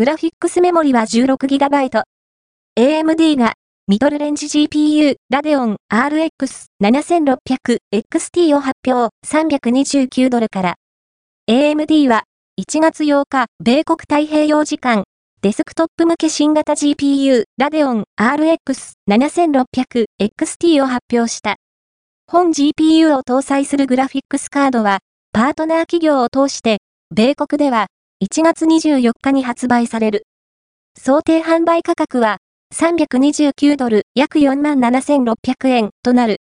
グラフィックスメモリは 16GB。AMD がミドルレンジ GPU ラデオン RX 7600 XT を発表329ドルから。AMD は1月8日米国太平洋時間デスクトップ向け新型 GPU ラデオン RX 7600 XT を発表した。本 GPU を搭載するグラフィックスカードはパートナー企業を通して米国では1月24日に発売される。想定販売価格は329ドル約47,600円となる。